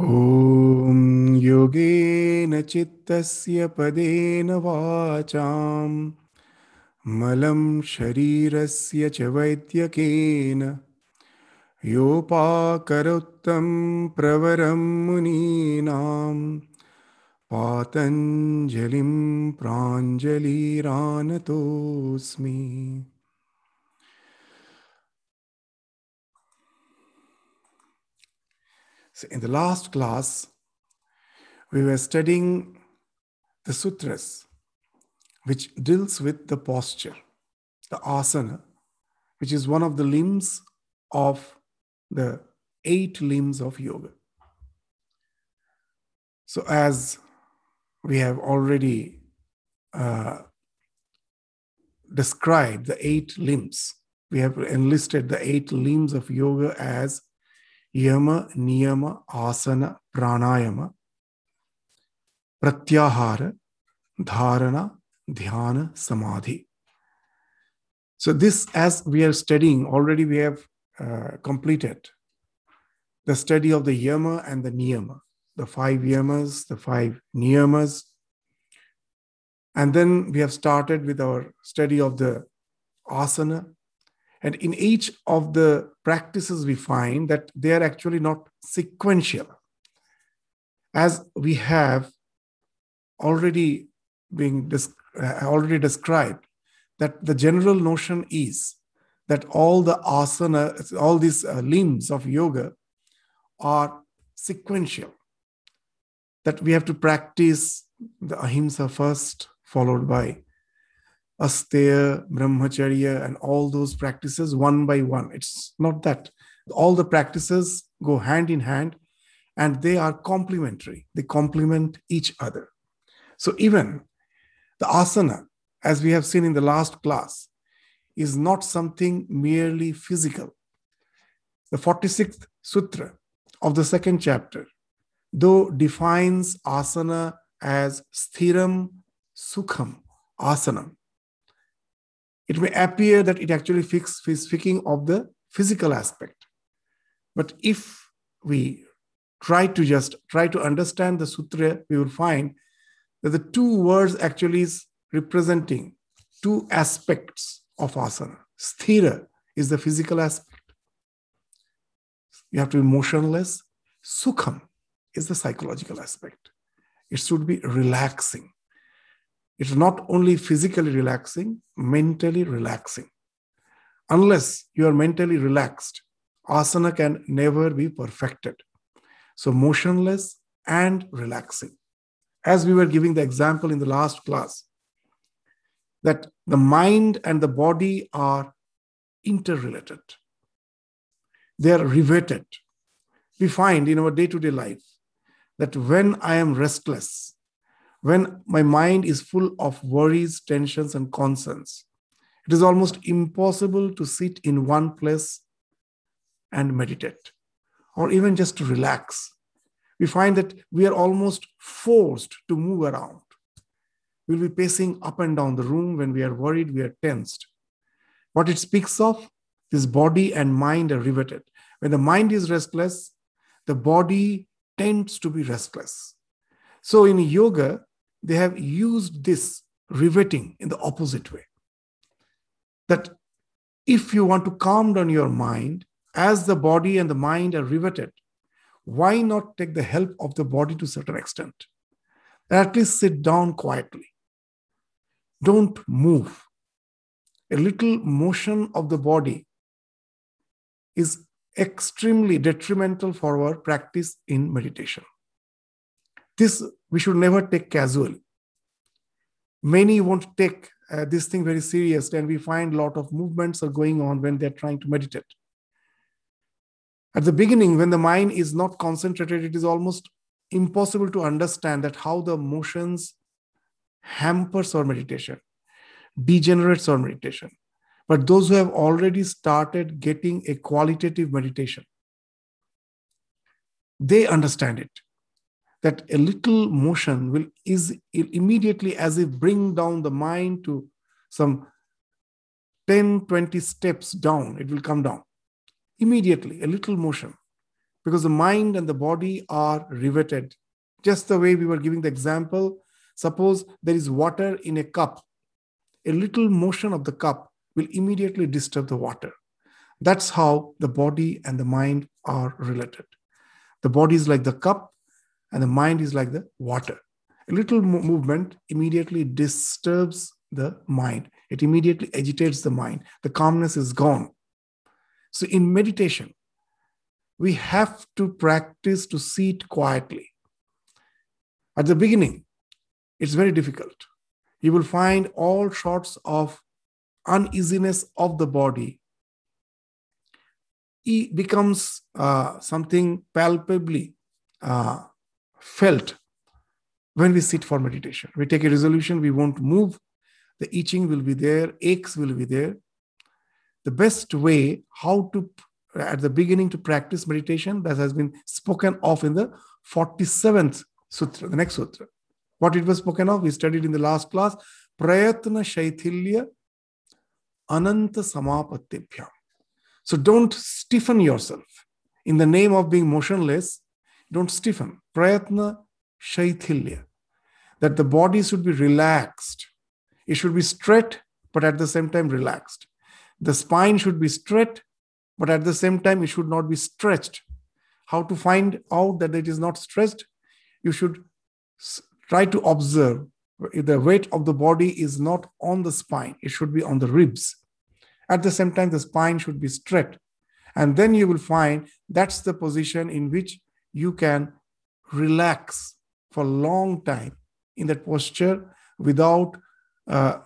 ॐ योगेन चित्तस्य पदेन वाचां मलं शरीरस्य च वैद्यकेन। योपाकरोत्तं प्रवरं मुनीनां पातञ्जलिं प्राञ्जलिरानतोऽस्मि। So in the last class, we were studying the sutras, which deals with the posture, the asana, which is one of the limbs of the eight limbs of yoga. So, as we have already uh, described the eight limbs, we have enlisted the eight limbs of yoga as yama, niyama, asana, pranayama, pratyahara, dharana, dhyana, samadhi. So, this, as we are studying, already we have uh, completed the study of the yama and the niyama, the five yamas, the five niyamas. And then we have started with our study of the asana. And in each of the practices, we find that they are actually not sequential. As we have already being uh, already described, that the general notion is that all the asana, all these uh, limbs of yoga are sequential. That we have to practice the ahimsa first, followed by asteya, brahmacharya, and all those practices one by one. It's not that. All the practices go hand in hand and they are complementary. They complement each other. So even the asana, as we have seen in the last class, is not something merely physical. The 46th sutra of the second chapter, though defines asana as sthiram sukham asanam, it may appear that it actually is speaking of the physical aspect. But if we try to just try to understand the sutra, we will find that the two words actually is representing two aspects of asana. Sthira is the physical aspect. You have to be motionless. Sukham is the psychological aspect. It should be relaxing. It's not only physically relaxing, mentally relaxing. Unless you are mentally relaxed, asana can never be perfected. So, motionless and relaxing. As we were giving the example in the last class, that the mind and the body are interrelated, they are riveted. We find in our day to day life that when I am restless, when my mind is full of worries, tensions, and concerns, it is almost impossible to sit in one place and meditate, or even just to relax. We find that we are almost forced to move around. We'll be pacing up and down the room when we are worried, we are tensed. What it speaks of, this body and mind are riveted. When the mind is restless, the body tends to be restless. So in yoga, they have used this riveting in the opposite way. That if you want to calm down your mind, as the body and the mind are riveted, why not take the help of the body to a certain extent? At least sit down quietly. Don't move. A little motion of the body is extremely detrimental for our practice in meditation. This we should never take casually. Many won't take uh, this thing very serious, and we find a lot of movements are going on when they're trying to meditate. At the beginning, when the mind is not concentrated, it is almost impossible to understand that how the motions hampers our meditation, degenerates our meditation. But those who have already started getting a qualitative meditation, they understand it that a little motion will is immediately as if bring down the mind to some 10 20 steps down it will come down immediately a little motion because the mind and the body are riveted. Just the way we were giving the example, suppose there is water in a cup, a little motion of the cup will immediately disturb the water. That's how the body and the mind are related. The body is like the cup, and the mind is like the water. A little movement immediately disturbs the mind, it immediately agitates the mind. The calmness is gone. So, in meditation, we have to practice to sit quietly. At the beginning, it's very difficult. You will find all sorts of uneasiness of the body. It becomes uh, something palpably uh, felt when we sit for meditation. We take a resolution, we won't move. The itching will be there, aches will be there. The best way how to at the beginning to practice meditation that has been spoken of in the 47th sutra, the next sutra. What it was spoken of, we studied in the last class. Prayatna Shaithilya Ananta Samapatibhyam. So don't stiffen yourself. In the name of being motionless, don't stiffen. Prayatna Shaithilya. That the body should be relaxed. It should be straight, but at the same time relaxed. The spine should be straight, but at the same time, it should not be stretched. How to find out that it is not stretched? You should try to observe if the weight of the body is not on the spine, it should be on the ribs. At the same time, the spine should be straight. And then you will find that's the position in which you can relax for a long time in that posture without uh,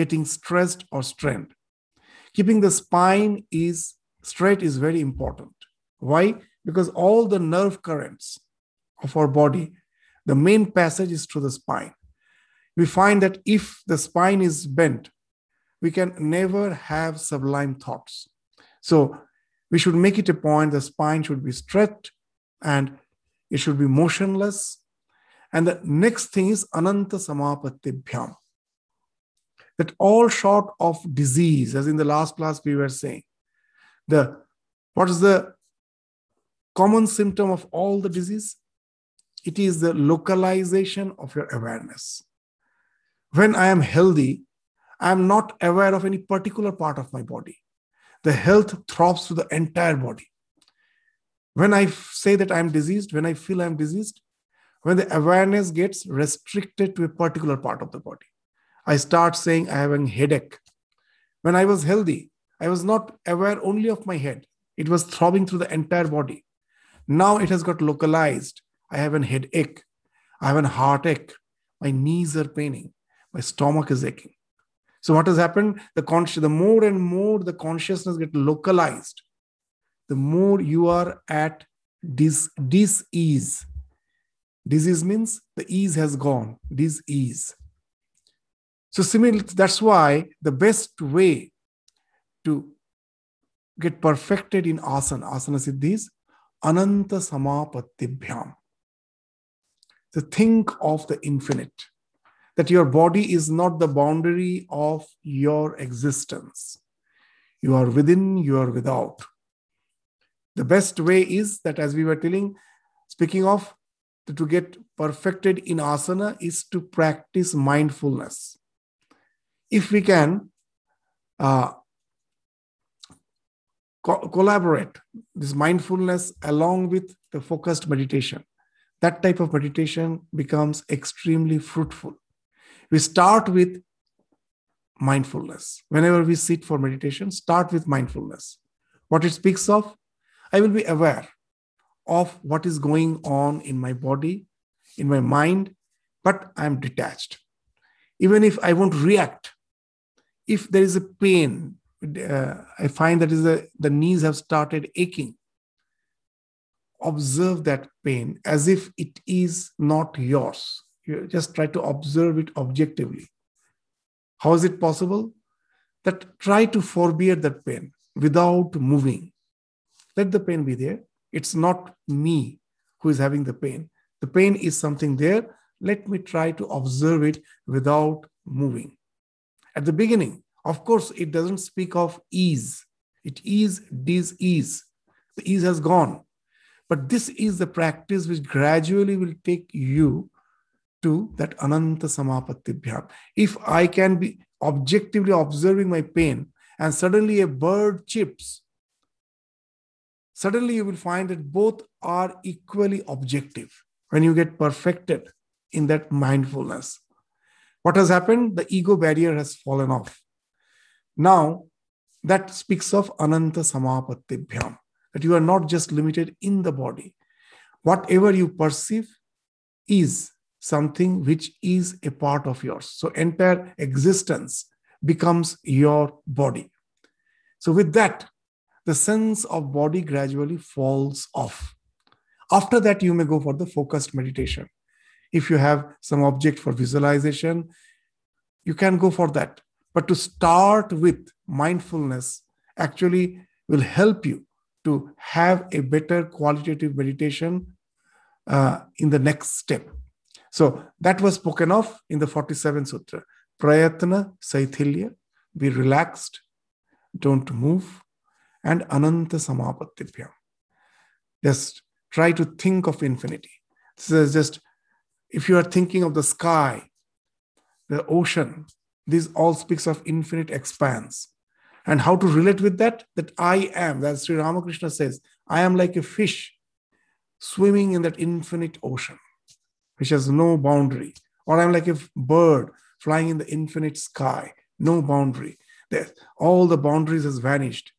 getting stressed or strained keeping the spine is straight is very important. Why? Because all the nerve currents of our body, the main passage is through the spine. We find that if the spine is bent, we can never have sublime thoughts. So we should make it a point the spine should be straight and it should be motionless. And the next thing is Ananta Samapatibhyam that all short of disease, as in the last class we were saying, the what is the common symptom of all the disease? It is the localization of your awareness. When I am healthy, I am not aware of any particular part of my body. The health throbs to the entire body. When I say that I am diseased, when I feel I am diseased, when the awareness gets restricted to a particular part of the body. I start saying I have a headache. When I was healthy, I was not aware only of my head. It was throbbing through the entire body. Now it has got localized. I have a headache. I have a heartache. My knees are paining. My stomach is aching. So what has happened? The the more and more the consciousness get localized, the more you are at dis dis-ease. Disease means the ease has gone. Dis-ease. So similarly, that's why the best way to get perfected in asana, asana siddhis, ananta samapatibhyam. To think of the infinite, that your body is not the boundary of your existence. You are within, you are without. The best way is that, as we were telling, speaking of, to get perfected in asana is to practice mindfulness if we can uh, co- collaborate this mindfulness along with the focused meditation, that type of meditation becomes extremely fruitful. We start with mindfulness. Whenever we sit for meditation, start with mindfulness. What it speaks of, I will be aware of what is going on in my body, in my mind, but I'm detached. Even if I won't react if there is a pain, uh, I find that is a, the knees have started aching. Observe that pain as if it is not yours. You just try to observe it objectively. How is it possible? That try to forbear that pain without moving. Let the pain be there. It's not me who is having the pain. The pain is something there. Let me try to observe it without moving. At the beginning, of course, it doesn't speak of ease. It is dis-ease. The ease has gone. But this is the practice which gradually will take you to that Ananta Samapatti If I can be objectively observing my pain and suddenly a bird chips, suddenly you will find that both are equally objective when you get perfected in that mindfulness. What has happened? The ego barrier has fallen off. Now, that speaks of Ananta Samapatibhyam, that you are not just limited in the body. Whatever you perceive is something which is a part of yours. So, entire existence becomes your body. So, with that, the sense of body gradually falls off. After that, you may go for the focused meditation. If you have some object for visualization, you can go for that. But to start with mindfulness actually will help you to have a better qualitative meditation uh, in the next step. So that was spoken of in the 47 Sutra. Prayatna Saithilya, be relaxed, don't move, and Ananta Samapatibhyam. Just try to think of infinity. This is just, if you are thinking of the sky, the ocean, this all speaks of infinite expanse. And how to relate with that? That I am, that Sri Ramakrishna says, I am like a fish swimming in that infinite ocean, which has no boundary. Or I'm like a bird flying in the infinite sky, no boundary. There, all the boundaries has vanished.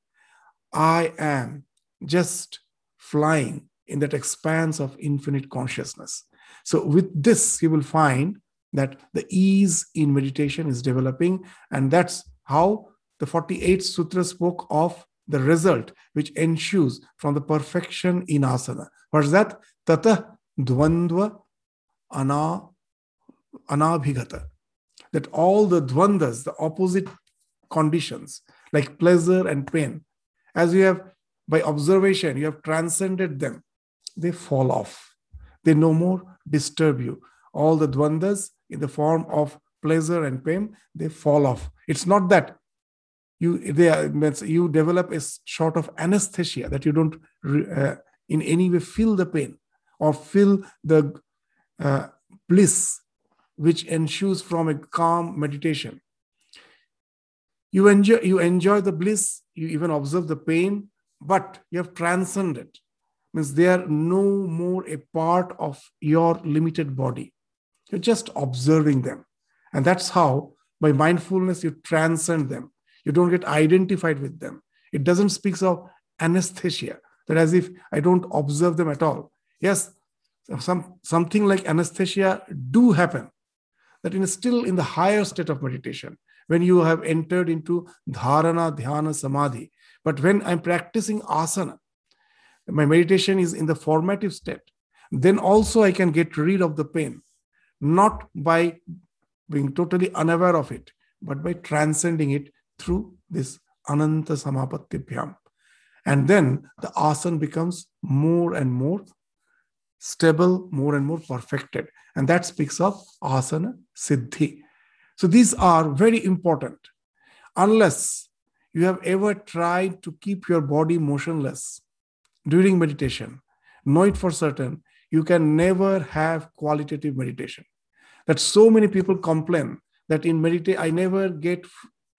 I am just flying in that expanse of infinite consciousness. So, with this, you will find that the ease in meditation is developing. And that's how the 48th Sutra spoke of the result which ensues from the perfection in asana. What is that? Tata dvandva ana, anabhigata. That all the dvandas, the opposite conditions, like pleasure and pain, as you have by observation, you have transcended them, they fall off. They no more disturb you. All the dvandas in the form of pleasure and pain, they fall off. It's not that you they are, you develop a sort of anesthesia that you don't uh, in any way feel the pain or feel the uh, bliss which ensues from a calm meditation. You enjoy you enjoy the bliss, you even observe the pain, but you have transcended. Means they are no more a part of your limited body. You're just observing them. And that's how, by mindfulness, you transcend them. You don't get identified with them. It doesn't speak of anesthesia, that as if I don't observe them at all. Yes, some, something like anesthesia do happen, that in still in the higher state of meditation, when you have entered into dharana, dhyana, samadhi. But when I'm practicing asana, my meditation is in the formative state, then also I can get rid of the pain not by being totally unaware of it, but by transcending it through this Ananta Samapatibhyam. And then the asana becomes more and more stable, more and more perfected. And that speaks of asana siddhi. So these are very important. Unless you have ever tried to keep your body motionless during meditation, know it for certain you can never have qualitative meditation. That so many people complain that in meditate, I never get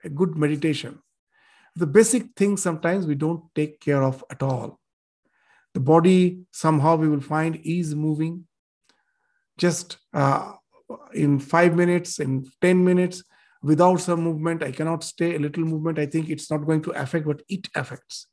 a good meditation. The basic things sometimes we don't take care of at all. The body somehow we will find is moving. Just uh, in five minutes, in 10 minutes, without some movement, I cannot stay. A little movement, I think it's not going to affect, but it affects.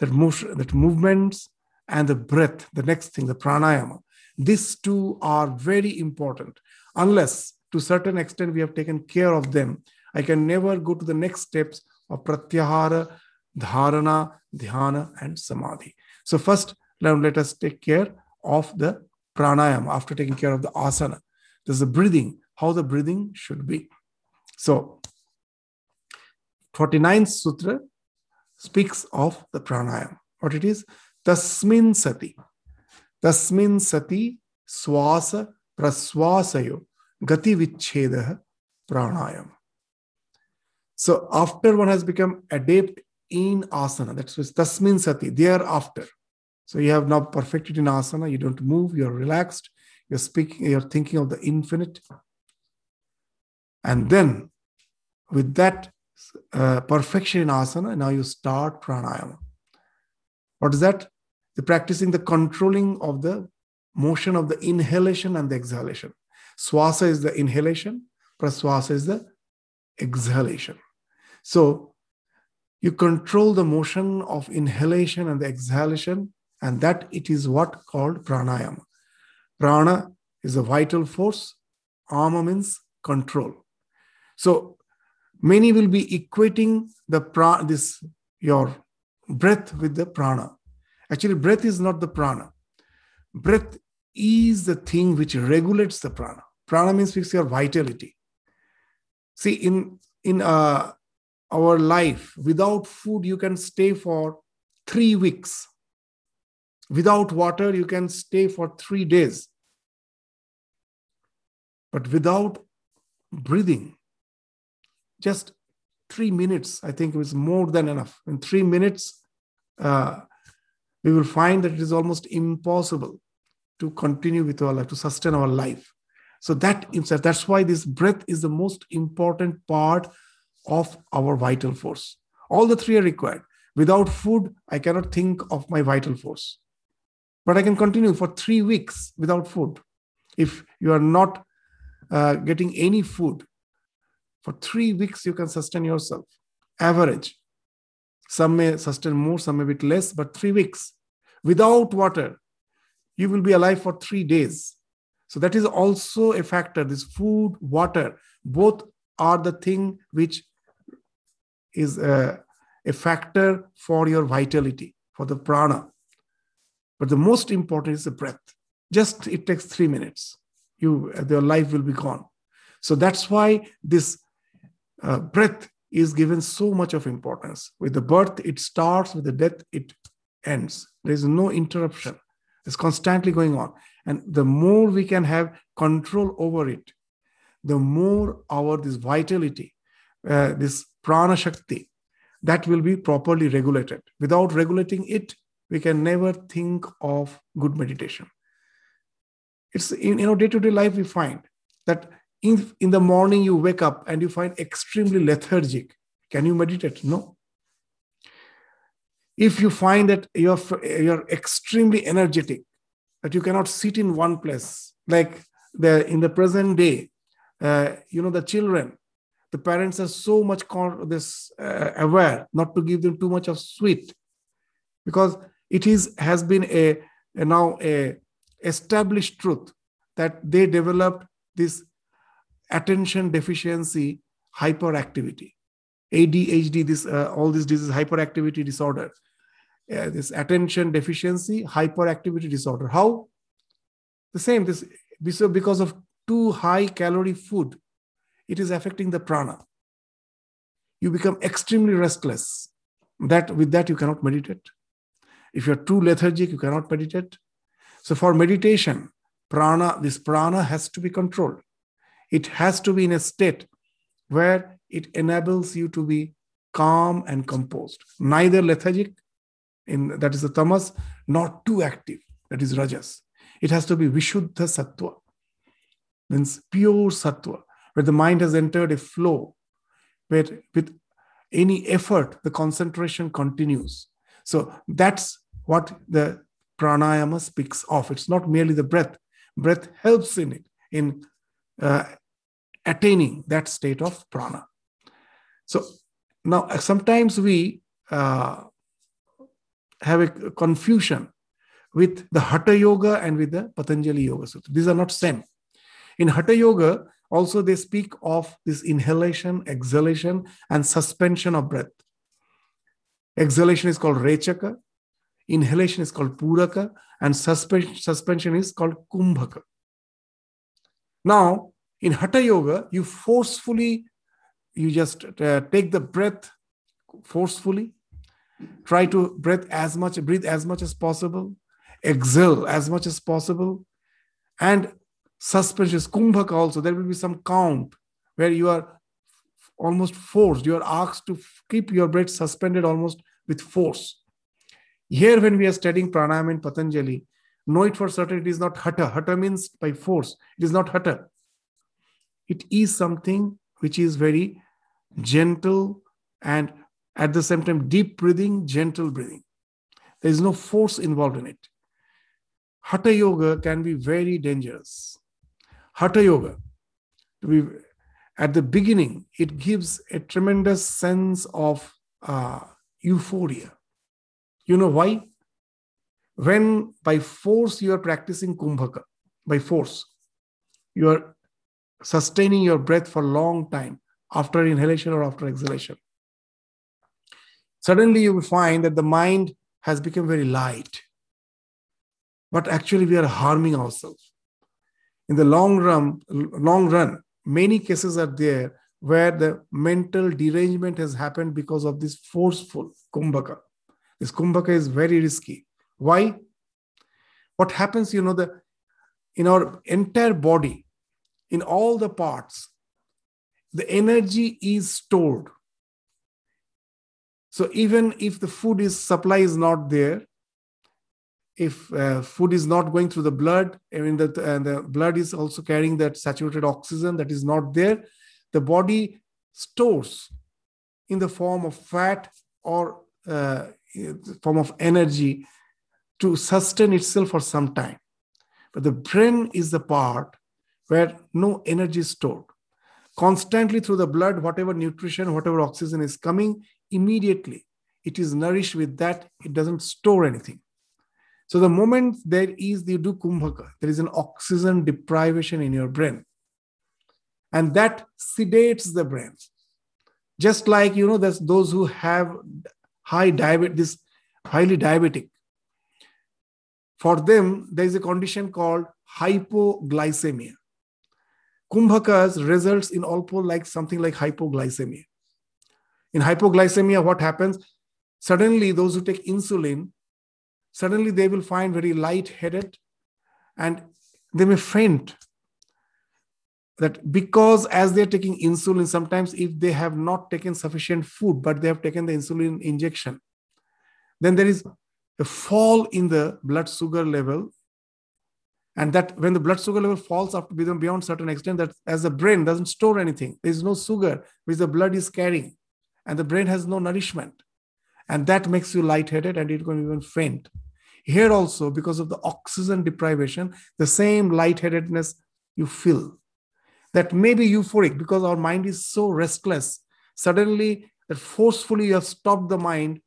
That motion, that movements and the breath, the next thing, the pranayama. These two are very important. Unless to certain extent we have taken care of them, I can never go to the next steps of pratyahara, dharana, dhyana, and samadhi. So first, let us take care of the pranayama after taking care of the asana. There's the breathing, how the breathing should be. So 49th sutra speaks of the pranayama. What it is? Tasmin sati. Tasmin sati swasa praswasayo gati vicheda pranayam. So after one has become adept in asana, that's what tasmin sati, thereafter, So you have now perfected in asana. You don't move. You're relaxed. You're speaking. You're thinking of the infinite. And then, with that uh, perfection in asana, now you start pranayama. What is that? The practicing the controlling of the motion of the inhalation and the exhalation. Swasa is the inhalation. Praswasa is the exhalation. So you control the motion of inhalation and the exhalation and that it is what called pranayama. Prana is a vital force. Ama means control. So many will be equating the pra- this your breath with the prana. Actually, breath is not the prana. Breath is the thing which regulates the prana. Prana means fix your vitality. See, in in uh, our life, without food, you can stay for three weeks. Without water, you can stay for three days. But without breathing, just three minutes, I think it was more than enough. In three minutes, uh, we will find that it is almost impossible to continue with our life, to sustain our life. So that that's why this breath is the most important part of our vital force. All the three are required. Without food, I cannot think of my vital force but I can continue for three weeks without food. If you are not uh, getting any food, for three weeks you can sustain yourself. Average. Some may sustain more, some may bit less, but three weeks without water, you will be alive for three days. So that is also a factor. This food, water, both are the thing which is a, uh, a factor for your vitality, for the prana. But the most important is the breath. Just it takes three minutes. You, your life will be gone. So that's why this uh, breath is given so much of importance. With the birth, it starts. With the death, it ends. There is no interruption. It's constantly going on. And the more we can have control over it, the more our this vitality, uh, this prana shakti, that will be properly regulated. Without regulating it, we can never think of good meditation. It's in you know day-to-day life we find that in, in the morning you wake up and you find extremely lethargic. Can you meditate? No. If you find that you're, you're extremely energetic, that you cannot sit in one place, like the in the present day, uh, you know, the children, the parents are so much this uh, aware not to give them too much of sweet because it is has been a, a now a established truth that they developed this attention deficiency hyperactivity adhd this uh, all this disease hyperactivity disorder uh, this attention deficiency hyperactivity disorder. How? The same this because of too high calorie food it is affecting the prana. You become extremely restless. That with that you cannot meditate. If you're too lethargic, you cannot meditate. So for meditation, prana, this prana has to be controlled. It has to be in a state where it enables you to be calm and composed, neither lethargic, in that is the tamas, nor too active, that is rajas. It has to be vishuddha sattva, means pure sattva, where the mind has entered a flow, where with any effort the concentration continues. So that's what the pranayama speaks of. It's not merely the breath. Breath helps in it, in uh, attaining that state of prana. So now sometimes we uh, have a confusion with the Hatha Yoga and with the Patanjali Yoga Sutra. These are not same. In Hatha Yoga, also they speak of this inhalation, exhalation, and suspension of breath. Exhalation is called Rechaka, Inhalation is called Puraka and suspension is called Kumbhaka. Now, in Hatha Yoga, you forcefully, you just uh, take the breath forcefully, try to breathe as much, breathe as much as possible, exhale as much as possible, and suspension is Kumbhaka also. There will be some count where you are almost forced, you are asked to keep your breath suspended almost with force Here, when we are studying pranayama in Patanjali, know it for certain it is not hatha. Hatha means by force. It is not hatha. It is something which is very gentle and at the same time deep breathing, gentle breathing. There is no force involved in it. Hatha yoga can be very dangerous. Hatha yoga, to be at the beginning, it gives a tremendous sense of uh, euphoria. You know why? When by force you are practicing kumbhaka, by force, you are sustaining your breath for a long time after inhalation or after exhalation. Suddenly you will find that the mind has become very light. But actually, we are harming ourselves. In the long run, long run, many cases are there where the mental derangement has happened because of this forceful kumbhaka. This kumbhaka is very risky. Why? What happens, you know, the in our entire body, in all the parts, the energy is stored. So even if the food is supply is not there, if uh, food is not going through the blood, I mean that and the blood is also carrying that saturated oxygen that is not there, the body stores in the form of fat or uh, form of energy to sustain itself for some time. But the brain is the part where no energy is stored. Constantly through the blood, whatever nutrition, whatever oxygen is coming, immediately it is nourished with that, it doesn't store anything. So the moment there is the do kumbhaka, there is an oxygen deprivation in your brain. And that sedates the brain. Just like, you know, those who have high diabetes, this highly diabetic. For them, there is a condition called hypoglycemia. Kumbhakas results in also like something like hypoglycemia. In hypoglycemia, what happens? Suddenly, those who take insulin suddenly they will find very light-headed and they may faint that because as they're taking insulin sometimes if they have not taken sufficient food but they have taken the insulin injection then there is a fall in the blood sugar level and that when the blood sugar level falls up beyond certain extent that as the brain doesn't store anything there is no sugar which the blood is carrying and the brain has no nourishment and that makes you lightheaded and it can even faint. Here also, because of the oxygen deprivation, the same lightheadedness you feel. That may be euphoric because our mind is so restless. Suddenly, forcefully you have stopped the mind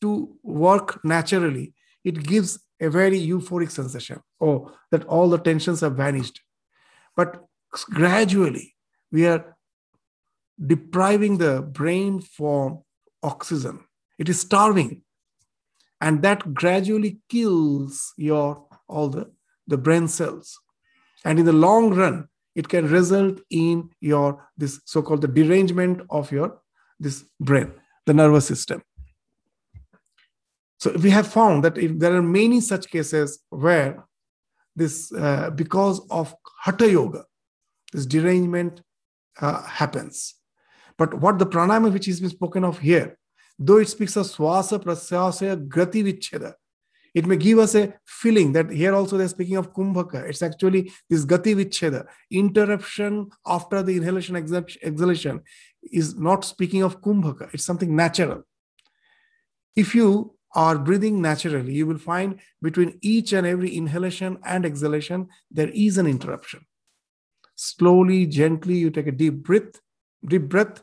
to work naturally. It gives a very euphoric sensation. Oh, that all the tensions have vanished. But gradually, we are depriving the brain from oxygen it is starving and that gradually kills your all the, the brain cells and in the long run it can result in your this so-called the derangement of your this brain the nervous system. So we have found that if there are many such cases where this uh, because of hatha yoga this derangement uh, happens. But what the pranayama which is been spoken of here though it speaks of swasa praswasayo gati vicheda it may give us a feeling that here also they're speaking of kumbhaka. It's actually this gati vicheda interruption after the inhalation exhalation is not speaking of kumbhaka. It's something natural. If you are breathing naturally you will find between each and every inhalation and exhalation there is an interruption. Slowly gently you take a deep breath deep breath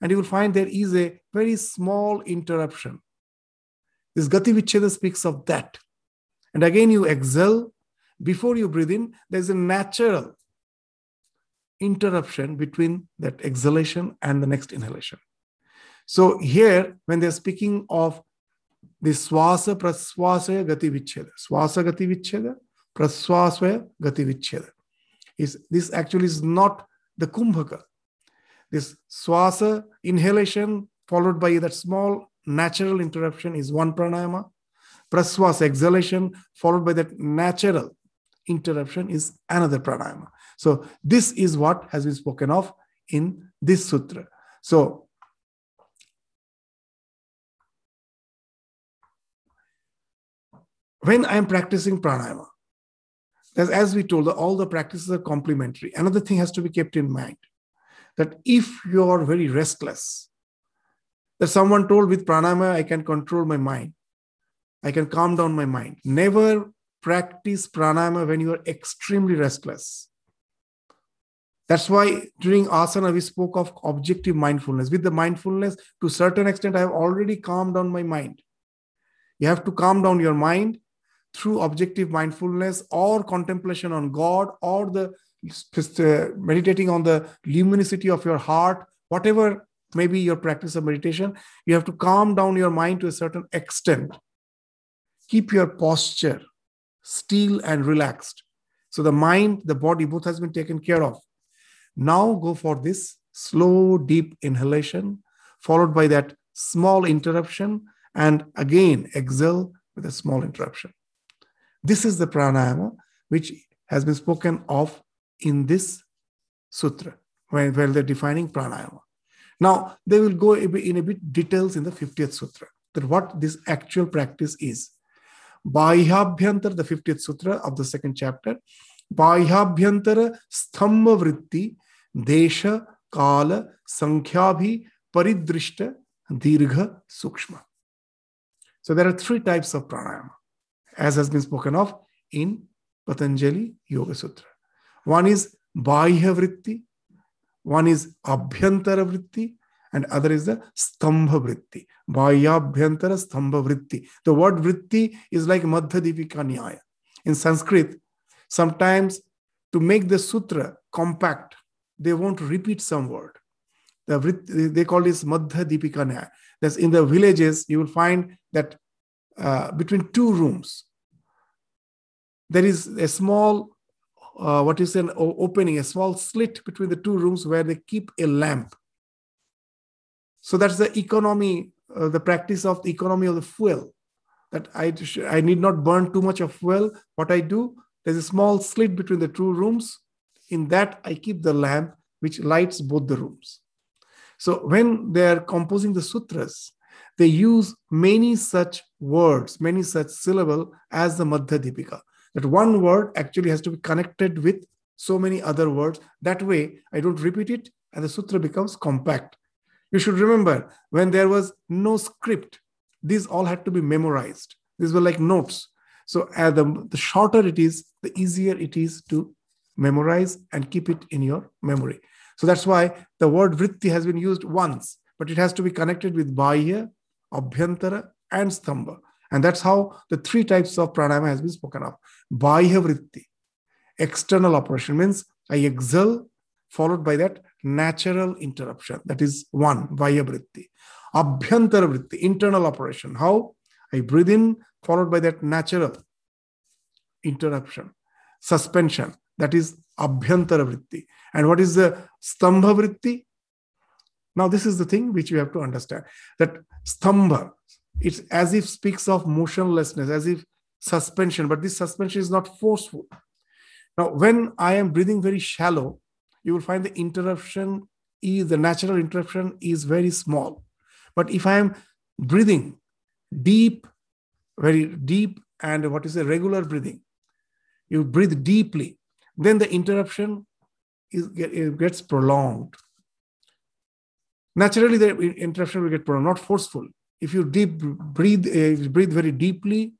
and you will find there is a very small interruption. This Gati Vicheda speaks of that. And again, you exhale. Before you breathe in, there's a natural interruption between that exhalation and the next inhalation. So here, when they're speaking of the swasa praswasaya gati vicheda, swasa gati vicheda, praswasaya gati vicheda, is this actually is not the kumbhaka this swasa inhalation followed by that small natural interruption is one pranayama. Praswasa exhalation followed by that natural interruption is another pranayama. So this is what has been spoken of in this sutra. So when I am practicing pranayama, as we told, all the practices are complementary. Another thing has to be kept in mind that if you are very restless, that someone told with pranayama, I can control my mind, I can calm down my mind. Never practice pranayama when you are extremely restless. That's why during asana we spoke of objective mindfulness. With the mindfulness, to certain extent, I have already calmed down my mind. You have to calm down your mind through objective mindfulness or contemplation on God or the uh, meditating on the luminosity of your heart, whatever may be your practice of meditation, you have to calm down your mind to a certain extent. Keep your posture still and relaxed. So the mind, the body, both has been taken care of. Now go for this slow, deep inhalation, followed by that small interruption, and again exhale with a small interruption. This is the pranayama which has been spoken of in this sutra when, when they're defining pranayama. Now, they will go in a bit details in the 50th sutra that what this actual practice is. Bahyabhyantar, the 50th sutra of the second chapter, Bahyabhyantara stambha vritti desha kala sankhyaabhi paridrishta dirgha sukshma. So there are three types of pranayama, as has been spoken of in Patanjali Yoga Sutra. One is Bahya Vritti, one is Abhyantara Vritti, and other is the Stambha Vritti. Bahyabhyantara Stambha Vritti. The word Vritti is like Madhya Dipika Nyaya. In Sanskrit, sometimes to make the sutra compact, they won't repeat some word. The vritti, they call this Madhya Dipika Nyaya. That's in the villages, you will find that uh, between two rooms, there is a small, uh, what is an opening, a small slit between the two rooms where they keep a lamp. So that's the economy, uh, the practice of the economy of the fuel. That I, I need not burn too much of fuel. What I do, there's a small slit between the two rooms. In that, I keep the lamp which lights both the rooms. So when they are composing the sutras, they use many such words, many such syllable as the Madhya Dipika. That one word actually has to be connected with so many other words. That way, I don't repeat it and the sutra becomes compact. You should remember when there was no script, these all had to be memorized. These were like notes. So uh, the, the shorter it is, the easier it is to memorize and keep it in your memory. So that's why the word vritti has been used once, but it has to be connected with bahya, abhyantara, and stambha. And that's how the three types of pranayama has been spoken of. Bahya vritti, external operation means I exhale, followed by that natural interruption. That is one, bahya vritti. Abhyantara vritti, internal operation. How? I breathe in, followed by that natural interruption, suspension. That is abhyantara vritti. And what is the stambha vritti? Now, this is the thing which you have to understand that stambha, it's as if speaks of motionlessness, as if suspension, but this suspension is not forceful. Now, when I am breathing very shallow, you will find the interruption is the natural interruption is very small. But if I am breathing deep, very deep, and what is a regular breathing, you breathe deeply, then the interruption is, gets prolonged. Naturally, the interruption will get prolonged, not forceful. If you deep breathe, uh, breathe very deeply,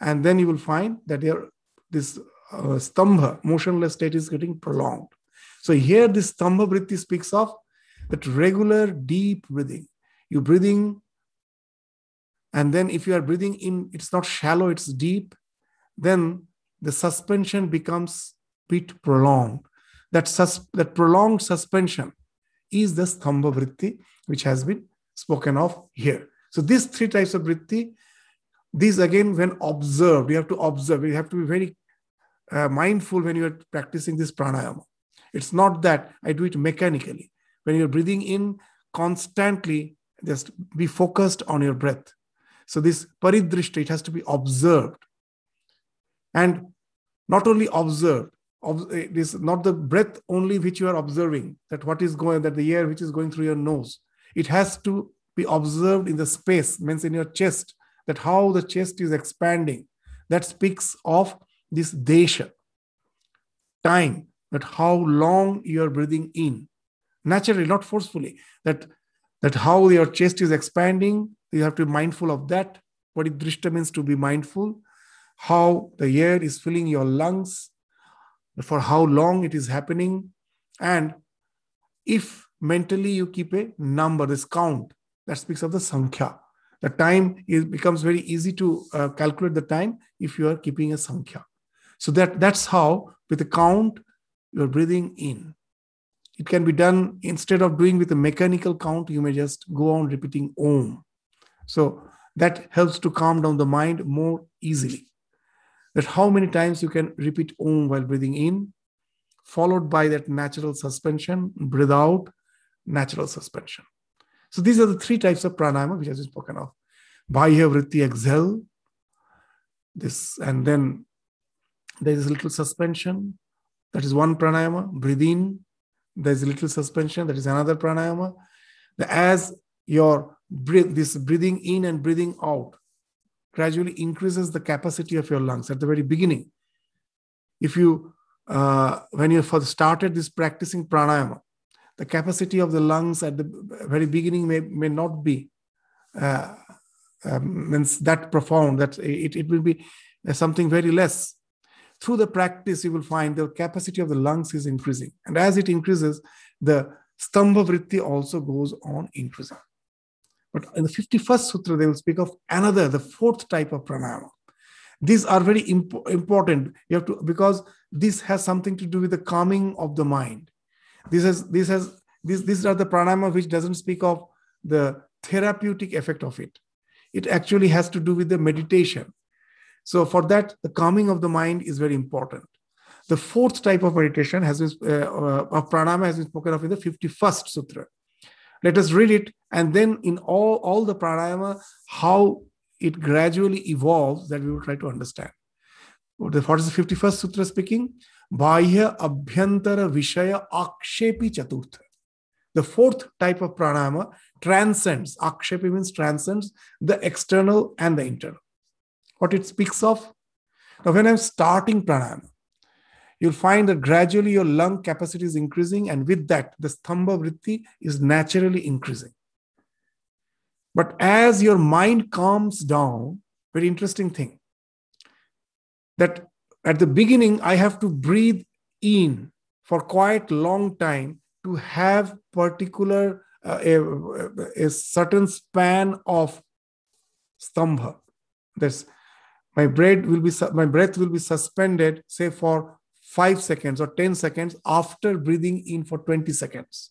and then you will find that your this uh, stambha, motionless state, is getting prolonged. So here, this stambha vritti speaks of that regular deep breathing. You breathing, and then if you are breathing in, it's not shallow, it's deep. Then the suspension becomes bit prolonged. That, sus- that prolonged suspension is the stambha vritti, which has been spoken of here. So these three types of vritti, these again, when observed, you have to observe. You have to be very uh, mindful when you are practicing this pranayama. It's not that I do it mechanically. When you're breathing in constantly, just be focused on your breath. So this paridrishta, it has to be observed. And not only observed, it is not the breath only which you are observing, that what is going, that the air which is going through your nose. It has to be observed in the space, means in your chest, that how the chest is expanding, that speaks of this desha, time, that how long you are breathing in, naturally, not forcefully, that, that how your chest is expanding, you have to be mindful of that. What it drishta means to be mindful, how the air is filling your lungs, for how long it is happening, and if mentally you keep a number, this count, that speaks of the sankhya. The time is, becomes very easy to uh, calculate the time if you are keeping a sankhya. So that, that's how, with a count, you're breathing in. It can be done instead of doing with a mechanical count, you may just go on repeating Om. So that helps to calm down the mind more easily. That how many times you can repeat Om while breathing in, followed by that natural suspension, breathe out, natural suspension. So these are the three types of pranayama which has been spoken of. Bahya vritti exhale, this, and then there is a little suspension. That is one pranayama. Breathe in. There is a little suspension. That is another pranayama. As your breath, this breathing in and breathing out gradually increases the capacity of your lungs at the very beginning. If you, uh, when you first started this practicing pranayama, the capacity of the lungs at the very beginning may, may not be uh, um, means that profound that it, it will be something very less. Through the practice you will find the capacity of the lungs is increasing. And as it increases the stambha vritti also goes on increasing. But in the 51st sutra they will speak of another the fourth type of pranayama. These are very imp- important. You have to because this has something to do with the calming of the mind this has this has these these are the pranayama which doesn't speak of the therapeutic effect of it. It actually has to do with the meditation. So for that, the calming of the mind is very important. The fourth type of meditation has been uh, uh, of pranayama has been spoken of in the 51st sutra. Let us read it, and then in all, all the pranayama, how it gradually evolves that we will try to understand. What is the 51st sutra speaking? बाह्य अभ्यंतर विषय आक्षेपी चतुर्थ the fourth type of pranayama transcends. Akshepi means transcends the external and the internal. What it speaks of? Now when i'm starting pranayama you'll find that gradually your lung capacity is increasing and with that the stambha vritti is naturally increasing. But as your mind calms down very interesting thing that at the beginning, I have to breathe in for quite long time to have particular uh, a, a, certain span of stambha. That's my breath will be my breath will be suspended, say for five seconds or ten seconds after breathing in for 20 seconds.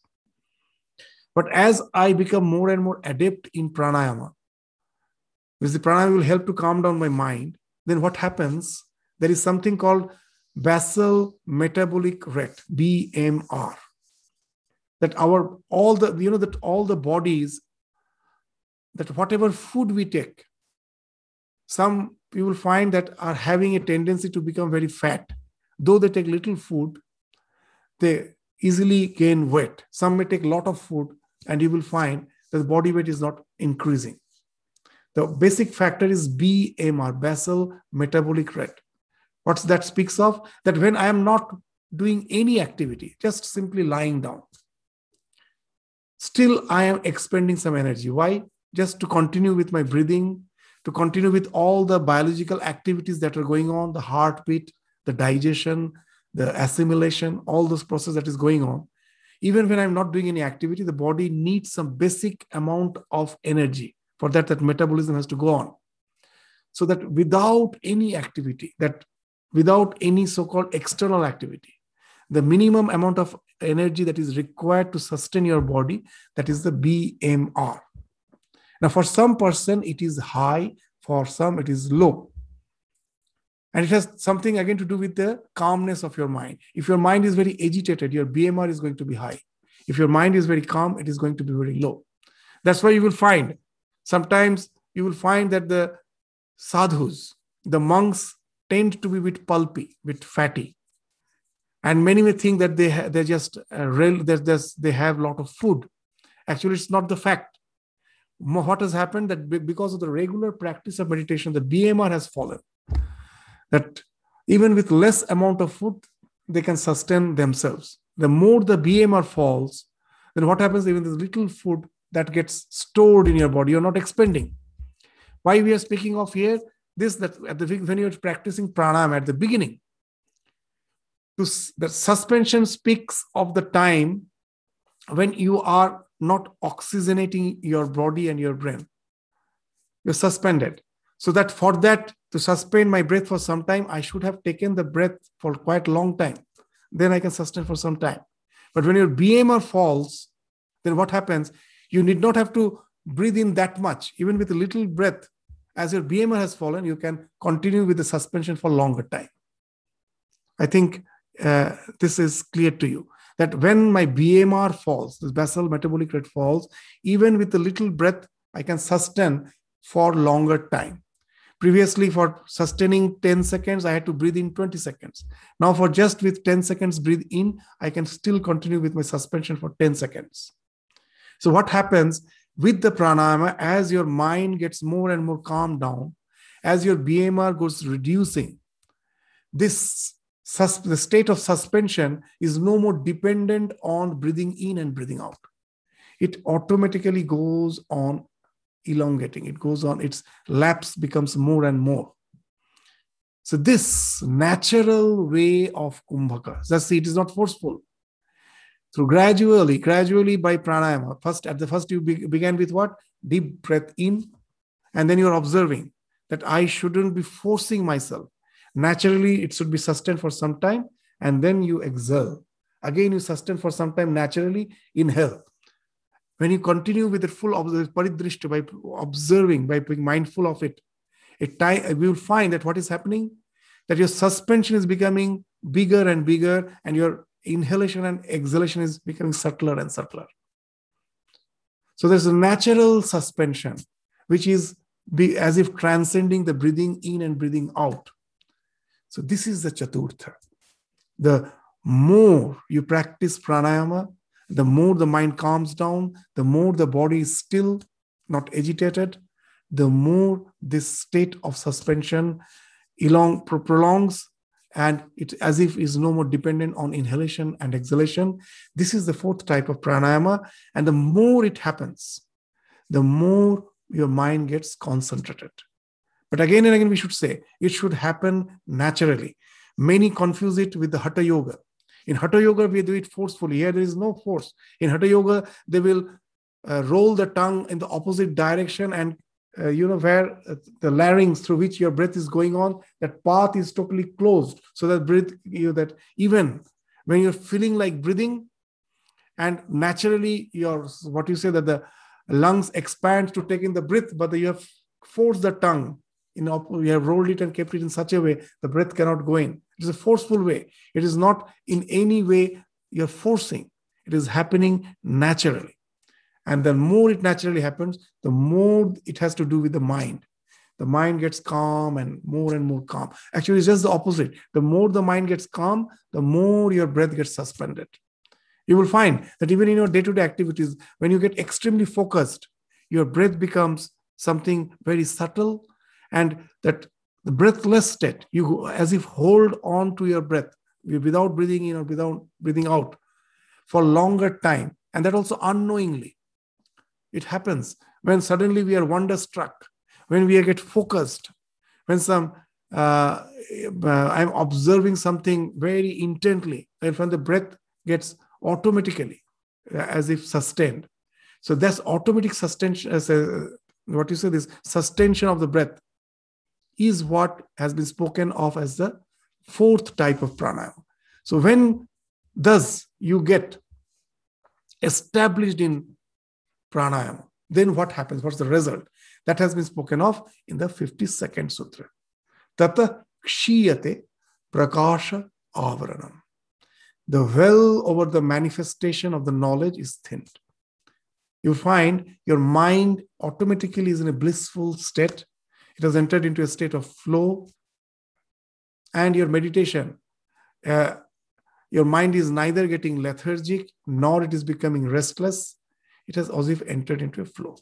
But as I become more and more adept in pranayama, because the pranayama will help to calm down my mind, then what happens? There is something called basal metabolic rate bmr that our all the you know that all the bodies that whatever food we take some you will find that are having a tendency to become very fat. Though they take little food they easily gain weight. Some may take a lot of food and you will find that the body weight is not increasing. The basic factor is bmr basal metabolic rate what that speaks of? That when I am not doing any activity, just simply lying down, still I am expending some energy. Why? Just to continue with my breathing, to continue with all the biological activities that are going on, the heartbeat, the digestion, the assimilation, all those process that is going on. Even when I'm not doing any activity, the body needs some basic amount of energy. For that, that metabolism has to go on. So that without any activity, that without any so called external activity. The minimum amount of energy that is required to sustain your body, that is the BMR. Now, for some person, it is high, for some, it is low. And it has something again to do with the calmness of your mind. If your mind is very agitated, your BMR is going to be high. If your mind is very calm, it is going to be very low. That's why you will find sometimes you will find that the sadhus, the monks, tend to be a bit pulpy, a bit fatty. And many may think that they ha- they're just uh, real, they're just, they have a lot of food. Actually, it's not the fact. What has happened that because of the regular practice of meditation, the BMR has fallen. that even with less amount of food, they can sustain themselves. The more the BMR falls, then what happens? Even this little food that gets stored in your body, you're not expending. Why we are speaking of here? This that at the when you're practicing pranayama at the beginning, the suspension speaks of the time when you are not oxygenating your body and your brain. You're suspended. So that for that to suspend my breath for some time, I should have taken the breath for quite a long time. Then I can sustain for some time. But when your BMR falls, then what happens? You need not have to breathe in that much. Even with a little breath, as your BMR has fallen, you can continue with the suspension for longer time. I think uh, this is clear to you that when my BMR falls, this basal metabolic rate falls, even with a little breath, I can sustain for longer time. Previously, for sustaining 10 seconds, I had to breathe in 20 seconds. Now, for just with 10 seconds breathe in, I can still continue with my suspension for 10 seconds. So, what happens with the pranayama as your mind gets more and more calmed down, as your BMR goes reducing, this sus- the state of suspension is no more dependent on breathing in and breathing out. It automatically goes on elongating, it goes on, its lapse becomes more and more. So, this natural way of kumbhaka, see, it is not forceful. So, gradually, gradually by pranayama, first at the first you be, began with what? Deep breath in, and then you're observing that I shouldn't be forcing myself. Naturally, it should be sustained for some time, and then you exhale. Again, you sustain for some time naturally, inhale. When you continue with the full paridrishta by observing, by being mindful of it, it time, we will find that what is happening, that your suspension is becoming bigger and bigger, and your inhalation and exhalation is becoming subtler and subtler. So there's a natural suspension, which is be as if transcending the breathing in and breathing out. So this is the Chaturtha. The more you practice pranayama, the more the mind calms down, the more the body is still, not agitated, the more this state of suspension elong, prolongs and it as if is no more dependent on inhalation and exhalation. This is the fourth type of pranayama. And the more it happens, the more your mind gets concentrated. But again and again, we should say it should happen naturally. Many confuse it with the Hatha Yoga. In Hatha Yoga, we do it forcefully. Here, there is no force. In Hatha Yoga, they will uh, roll the tongue in the opposite direction and uh, you know where uh, the larynx through which your breath is going on that path is totally closed. So that breathe you know, that even when you're feeling like breathing and naturally your what you say that the lungs expand to take in the breath but you have forced the tongue you know we have rolled it and kept it in such a way the breath cannot go in. It is a forceful way. It is not in any way you're forcing. It is happening naturally and the more it naturally happens the more it has to do with the mind. The mind gets calm and more and more calm. Actually it's just the opposite. The more the mind gets calm the more your breath gets suspended. You will find that even in your day-to-day activities when you get extremely focused your breath becomes something very subtle and that the breathless state you as if hold on to your breath without breathing in or without breathing out for longer time. And that also unknowingly it happens when suddenly we are wonderstruck when we get focused when some uh, uh, i'm observing something very intently and when the breath gets automatically uh, as if sustained so that's automatic suspension as what you say this suspension of the breath is what has been spoken of as the fourth type of pranayama. So when thus you get established in pranayama, then what happens? What's the result? That has been spoken of in the 52nd sutra. Tata kshiyate prakasha avaranam. The well over the manifestation of the knowledge is thinned. You find your mind automatically is in a blissful state it has entered into a state of flow. And your meditation, uh, your mind is neither getting lethargic nor it is becoming restless. It has as if entered into a flow.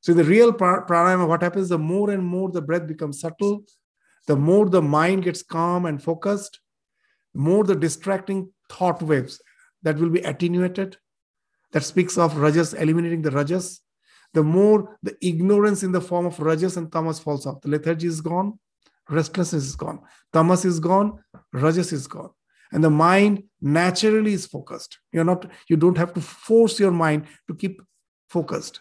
So, the real pranayama, what happens the more and more the breath becomes subtle, the more the mind gets calm and focused, more the distracting thought waves that will be attenuated. That speaks of rajas, eliminating the rajas. The more the ignorance in the form of rajas and tamas falls off. The lethargy is gone, restlessness is gone. Tamas is gone, rajas is gone. And the mind naturally is focused. You're not, you don't have to force your mind to keep focused.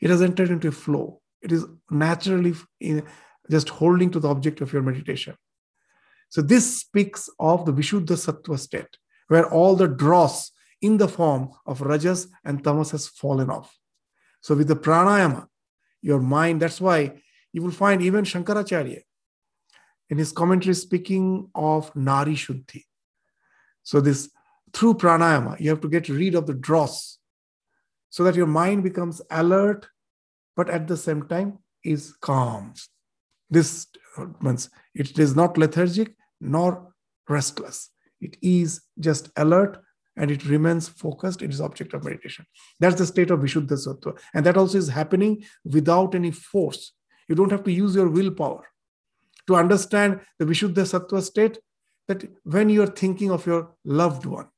It has entered into a flow. It is naturally in, just holding to the object of your meditation. So this speaks of the Vishuddha Sattva state, where all the dross in the form of rajas and tamas has fallen off. So with the pranayama, your mind, that's why you will find even Shankaracharya in his commentary speaking of Nadi Shuddhi. So this through pranayama, you have to get rid of the dross so that your mind becomes alert, but at the same time is calm. This means it is not lethargic nor restless. It is just alert and it remains focused in its object of meditation. That's the state of Vishuddha Sattva. And that also is happening without any force. You don't have to use your willpower. To understand the Vishuddha Sattva state, that when you're thinking of your loved one,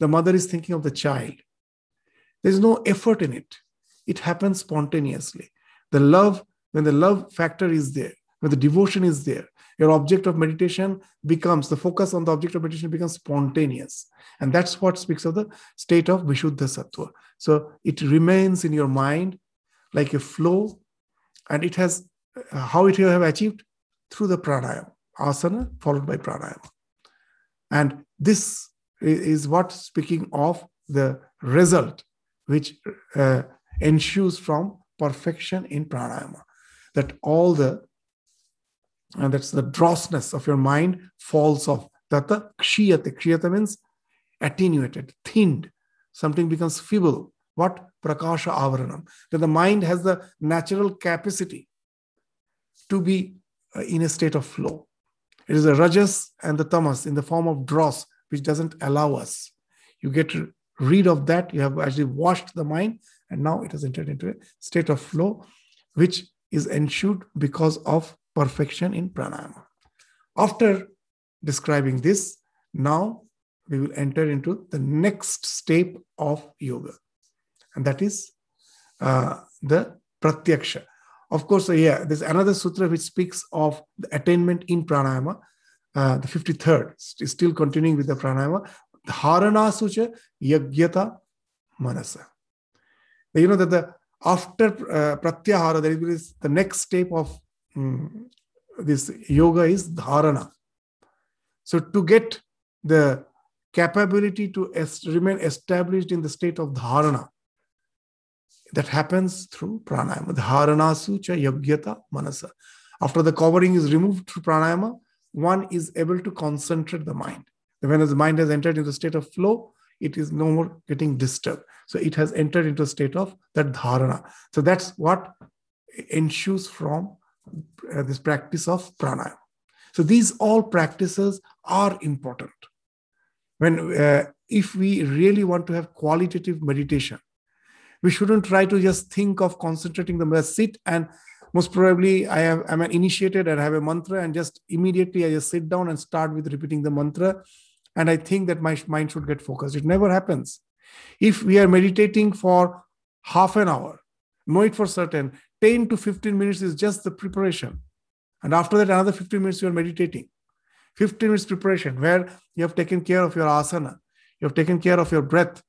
the mother is thinking of the child. There's no effort in it. It happens spontaneously. The love, when the love factor is there, when the devotion is there, your object of meditation becomes the focus on the object of meditation becomes spontaneous and that's what speaks of the state of vishuddha sattva so it remains in your mind like a flow and it has uh, how it you have achieved through the pranayama asana followed by pranayama and this is what speaking of the result which uh, ensues from perfection in pranayama that all the and that's the drossness of your mind falls off. Tata kshiyate. Kshiyate means attenuated, thinned. Something becomes feeble. What? Prakasha avaranam. That the mind has the natural capacity to be uh, in a state of flow. It is the rajas and the tamas in the form of dross, which doesn't allow us. You get rid of that. You have actually washed the mind, and now it has entered into a state of flow, which is ensued because of perfection in pranayama. After describing this, now we will enter into the next step of yoga, and that is uh, the pratyaksha. Of course, uh, yeah, there's another sutra which speaks of the attainment in pranayama. Uh, the 53rd is still continuing with the pranayama. the Dharana sucha yogyata manasa. You know that the after uh, pratyahara, there is the next step of um, this yoga is dharana. So to get the capability to remain established in the state of dharana, that happens through pranayama. Dharana sucha yogyata manasa. After the covering is removed through pranayama, one is able to concentrate the mind. When the mind has entered into the state of flow, it is no more getting disturbed. So it has entered into a state of that dharana. So that's what ensues from uh, this practice of pranayama. So these all practices are important. When uh, if we really want to have qualitative meditation, we shouldn't try to just think of concentrating the breath, sit and most probably I have, I'm an initiated and I have a mantra and just immediately I just sit down and start with repeating the mantra and I think that my mind should get focused. It never happens. If we are meditating for half an hour, know it for certain 10 to 15 minutes is just the preparation. And after that, another 15 minutes, you are meditating. 15 minutes preparation, where you have taken care of your asana, you have taken care of your breath.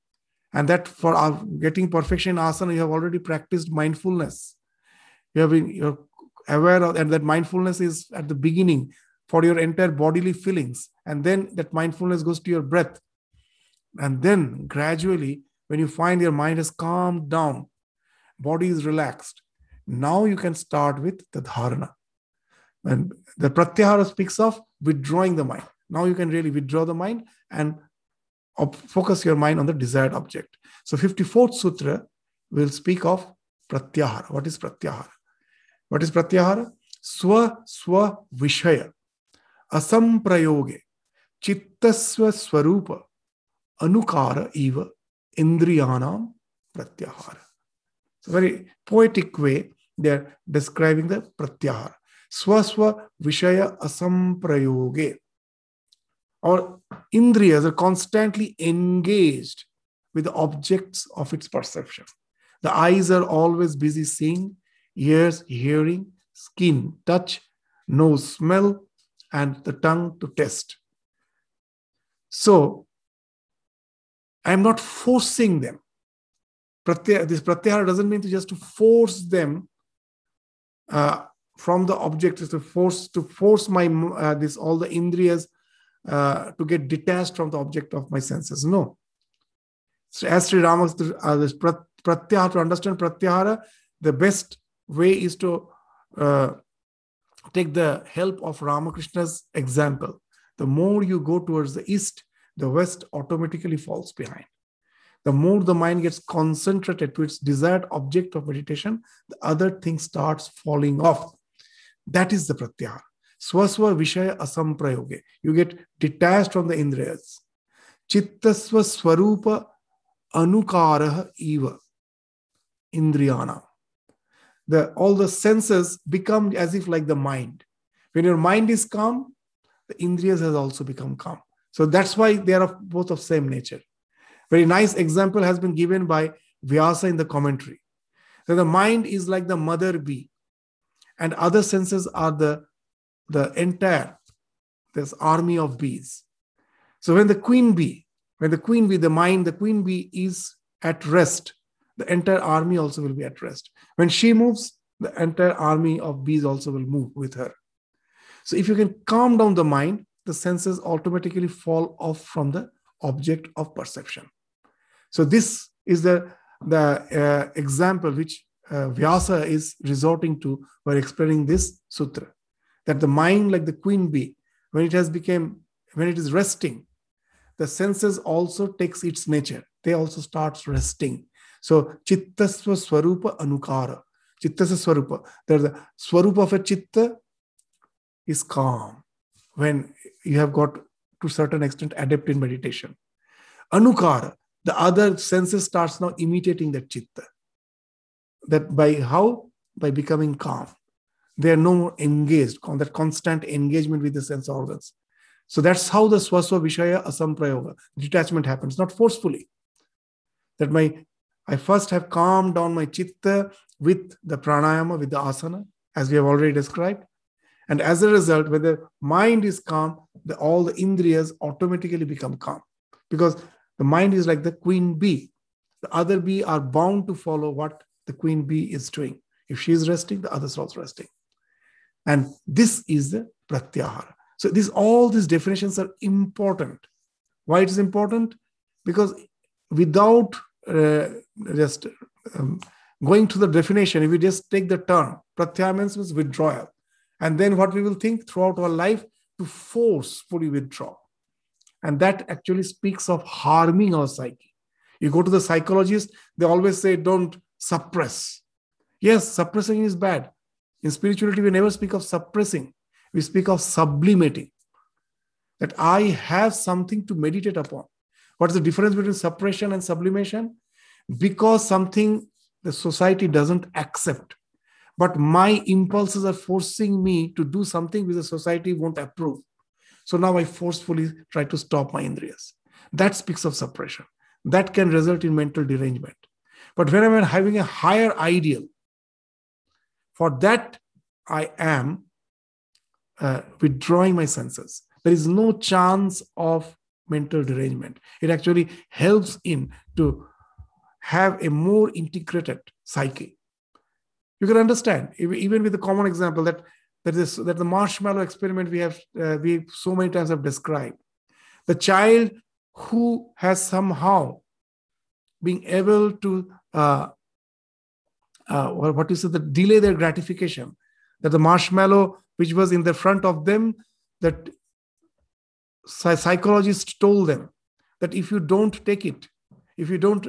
And that for getting perfection in asana, you have already practiced mindfulness. You have been you're aware of, and that mindfulness is at the beginning for your entire bodily feelings. And then that mindfulness goes to your breath. And then gradually, when you find your mind has calmed down, body is relaxed, now you can start with the dharana. And the pratyahara speaks of withdrawing the mind. Now you can really withdraw the mind and focus your mind on the desired object. So 54th sutra will speak of pratyahara. What is pratyahara? What is pratyahara? Swa swa vishaya asamprayoge chittasya swarupa anukara eva indriyanam pratyahara. It's a very poetic way they're describing the pratyahara. Swaswa Vishaya Asamprayoge. Or Indriyas are constantly engaged with the objects of its perception. The eyes are always busy seeing, ears hearing, skin touch, nose smell, and the tongue to taste. So, I'm not forcing them. This pratyahara doesn't mean to just to force them uh, from the object, to force to force my uh, this all the indriyas uh, to get detached from the object of my senses. No. So as Sri Ramakrishna, uh, pratyahara, to understand pratyahara, the best way is to uh, take the help of Ramakrishna's example. The more you go towards the east, the west automatically falls behind. The more the mind gets concentrated to its desired object of meditation, the other thing starts falling off. That is the pratyahara. Swaswa Vishaya Asamprayoge. You get detached from the Indriyas. Chittasya Swarupa Anukaraha Eva. Indriyana. The, all the senses become as if like the mind. When your mind is calm, the Indriyas has also become calm. So that's why they are both of same nature. Very nice example has been given by Vyasa in the commentary. That the mind is like the mother bee, and other senses are the, the entire this army of bees. So when the queen bee, when the queen bee, the mind, the queen bee is at rest, the entire army also will be at rest. When she moves, the entire army of bees also will move with her. So if you can calm down the mind, the senses automatically fall off from the object of perception. So this is the, the uh, example which uh, Vyasa is resorting to while explaining this sutra. That the mind, like the queen bee, when it has become, when it is resting, the senses also takes its nature. They also starts resting. So chittasya swarupa anukara. Chittasva swarupa. There's the swarupa of a chitta is calm when you have got to certain extent adept in meditation. Anukara, the other senses starts now imitating that chitta that by how by becoming calm they are no more engaged on that constant engagement with the sense organs so that's how the swaswa vishaya asamprayoga detachment happens not forcefully that my i first have calmed down my chitta with the pranayama with the asana as we have already described and as a result when the mind is calm the, all the indriyas automatically become calm because the mind is like the queen bee. The other bee are bound to follow what the queen bee is doing. If she is resting, the others are also resting. And this is the pratyahara. So this all these definitions are important. Why it is important? Because without uh, just um, going to the definition, if we just take the term, pratyahara means withdrawal. And then what we will think throughout our life to forcefully withdraw. And that actually speaks of harming our psyche. You go to the psychologist, they always say, don't suppress. Yes, suppressing is bad. In spirituality, we never speak of suppressing, we speak of sublimating. That I have something to meditate upon. What is the difference between suppression and sublimation? Because something the society doesn't accept, but my impulses are forcing me to do something which the society won't approve. So now I forcefully try to stop my indriyas. That speaks of suppression. That can result in mental derangement. But when I'm having a higher ideal, for that I am uh, withdrawing my senses. There is no chance of mental derangement. It actually helps in to have a more integrated psyche. You can understand, even with the common example that that is that the marshmallow experiment we have uh, we so many times have described the child who has somehow been able to uh, uh, what is it the delay their gratification that the marshmallow which was in the front of them that psychologists told them that if you don't take it if you don't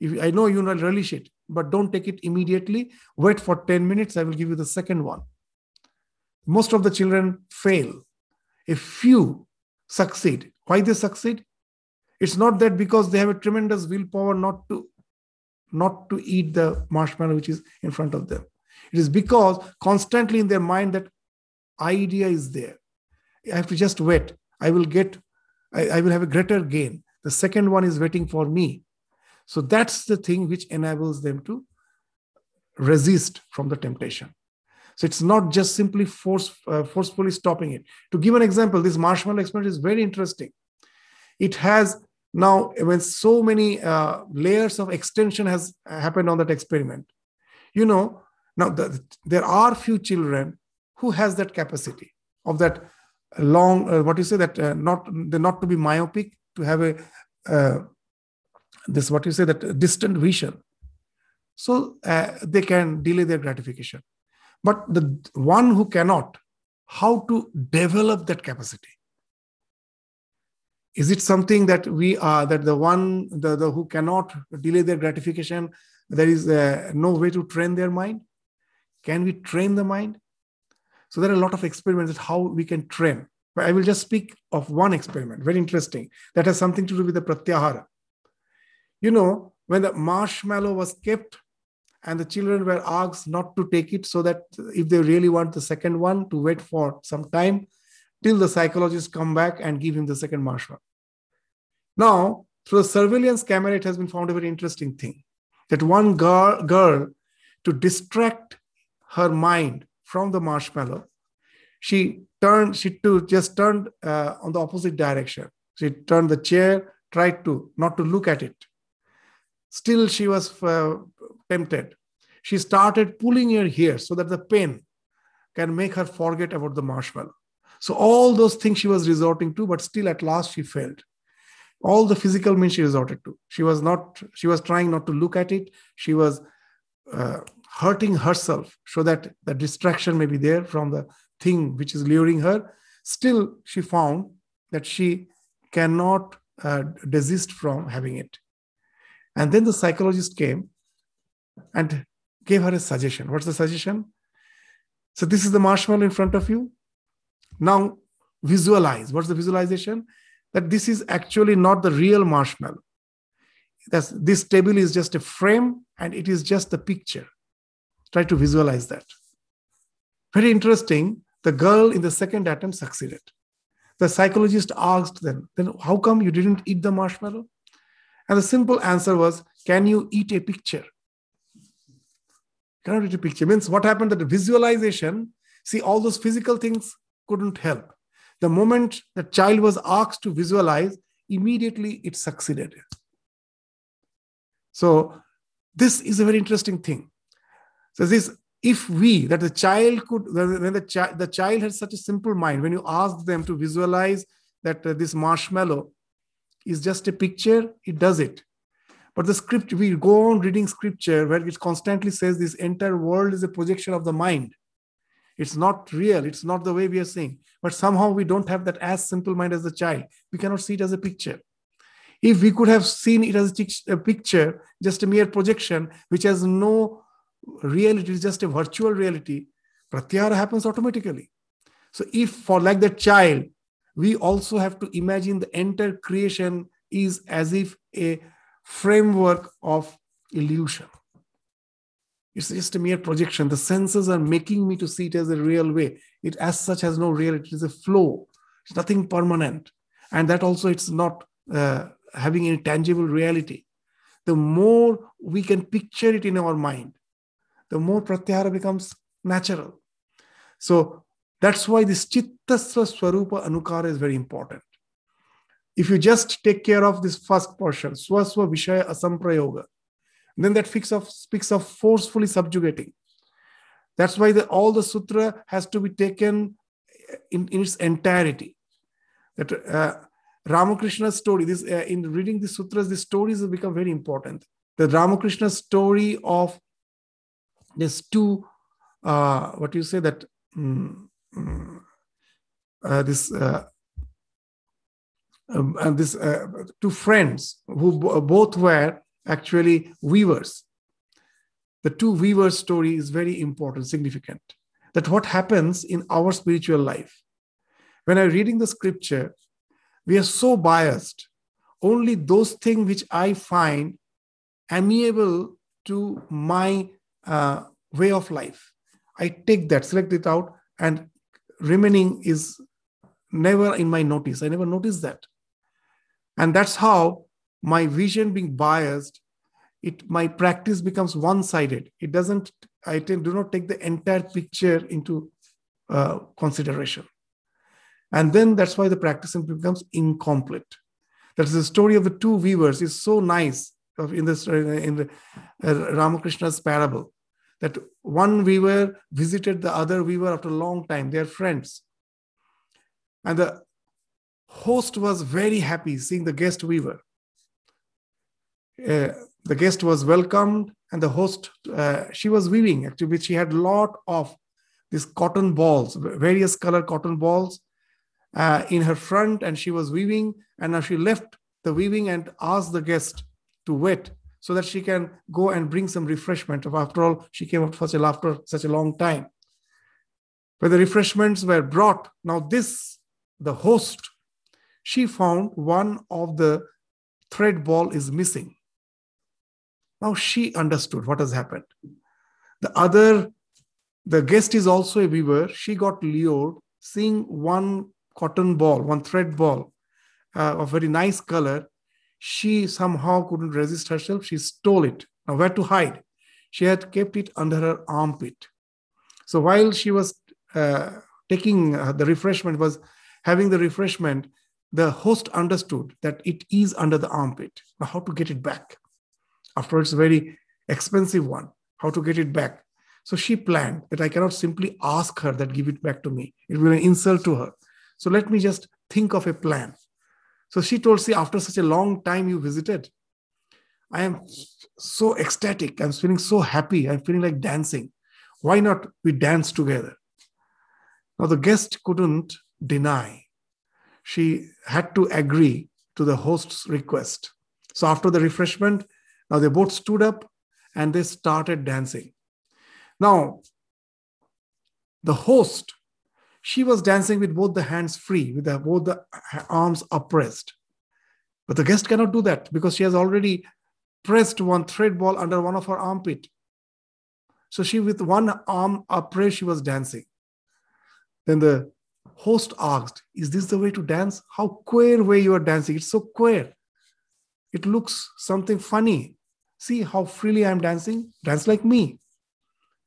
if i know you will relish it but don't take it immediately wait for 10 minutes i will give you the second one most of the children fail. A few succeed. Why they succeed? It's not that because they have a tremendous willpower not to not to eat the marshmallow which is in front of them. It is because constantly in their mind that idea is there. I have to just wait. I will get, I, I will have a greater gain. The second one is waiting for me. So that's the thing which enables them to resist from the temptation. So it's not just simply force, uh, forcefully stopping it. To give an example, this marshmallow experiment is very interesting. It has now when so many uh, layers of extension has happened on that experiment. You know, now the, there are few children who has that capacity of that long, uh, what you say that uh, not they're not to be myopic, to have a uh, this what you say that distant vision so uh, they can delay their gratification but the one who cannot how to develop that capacity is it something that we are that the one the, the who cannot delay their gratification there is uh, no way to train their mind? Can we train the mind? So there are a lot of experiments how we can train. But i will just speak of one experiment very interesting that has something to do with the pratyahara. You know when the marshmallow was kept and the children were asked not to take it so that if they really want the second one to wait for some time till the psychologist come back and give him the second marshmallow now through the surveillance camera it has been found a very interesting thing that one girl, girl to distract her mind from the marshmallow she turned she too just turned uh, on the opposite direction she turned the chair tried to not to look at it still she was uh, tempted. She started pulling her hair so that the pain can make her forget about the marshmallow. So all those things she was resorting to, but still at last she failed. All the physical means she resorted to. She was not. She was trying not to look at it. She was uh, hurting herself so that the distraction may be there from the thing which is luring her. Still, she found that she cannot uh, desist from having it. And then the psychologist came and gave her a suggestion. What's the suggestion? So, this is the marshmallow in front of you. Now, visualize. What's the visualization? That this is actually not the real marshmallow. That's, this table is just a frame and it is just a picture. Try to visualize that. Very interesting. The girl in the second attempt succeeded. The psychologist asked them, then how come you didn't eat the marshmallow? And the simple answer was, can you eat a picture? cannot eat a picture means what happened that the visualization see all those physical things couldn't help. The moment the child was asked to visualize immediately it succeeded. So this is a very interesting thing. So this if we that the child could when the, child the child has such a simple mind when you ask them to visualize that uh, this marshmallow is just a picture it does it. But the script, we go on reading scripture where it constantly says this entire world is a projection of the mind. It's not real. It's not the way we are seeing. But somehow we don't have that as simple mind as the child. We cannot see it as a picture. If we could have seen it as a picture, just a mere projection, which has no reality, it's just a virtual reality, pratyahara happens automatically. So if for like the child, we also have to imagine the entire creation is as if a framework of illusion. It's just a mere projection. The senses are making me to see it as a real way. It as such has no reality. It is a flow. It's nothing permanent. And that also it's not uh, having any tangible reality. The more we can picture it in our mind, the more pratyahara becomes natural. So that's why this chittasya swarupa anukara is very important if you just take care of this first portion, swaswa vishaya asamprayoga, then that speaks of, speaks of forcefully subjugating. That's why the, all the sutra has to be taken in, in its entirety. That uh, Ramakrishna's story, this uh, in reading the sutras, the stories have become very important. The Ramakrishna story of these two, uh, what do you say that um, this uh, um, and this uh, two friends who b- both were actually weavers. The two weavers story is very important, significant. That what happens in our spiritual life. When I'm reading the scripture, we are so biased. Only those things which I find amiable to my uh, way of life, I take that, select it out, and remaining is never in my notice. I never notice that. And that's how my vision being biased, it my practice becomes one-sided. It doesn't, I do not take the entire picture into uh, consideration. And then that's why the practice becomes incomplete. That's the story of the two weavers is so nice of in this in the uh, Ramakrishna's parable that one weaver visited the other weaver after a long time. They are friends. And the host was very happy seeing the guest weaver. Uh, the guest was welcomed, and the host, uh, she was weaving actually, she had a lot of these cotton balls, various color cotton balls uh, in her front, and she was weaving. And now she left the weaving and asked the guest to wait so that she can go and bring some refreshment. After all, she came up such a after such a long time. When the refreshments were brought, now this, the host, she found one of the thread ball is missing. Now she understood what has happened. The other, the guest is also a weaver. She got lured, seeing one cotton ball, one thread ball uh, of very nice color, she somehow couldn't resist herself. She stole it. Now, where to hide? She had kept it under her armpit. So while she was uh, taking uh, the refreshment, was having the refreshment, the host understood that it is under the armpit. Now, how to get it back? After it's a very expensive one. How to get it back? So she planned that I cannot simply ask her that give it back to me. It will be an insult to her. So let me just think of a plan. So she told, See, after such a long time you visited, I am so ecstatic. I'm feeling so happy. I'm feeling like dancing. Why not we dance together? Now, the guest couldn't deny. She had to agree to the host's request. So, after the refreshment, now they both stood up and they started dancing. Now, the host she was dancing with both the hands free, with the, both the arms oppressed. But the guest cannot do that because she has already pressed one thread ball under one of her armpit. So she, with one arm upraised, she was dancing. Then the host asked, Is this the way to dance? How queer way you are dancing. It's so queer. It looks something funny. See how freely I'm dancing? Dance like me.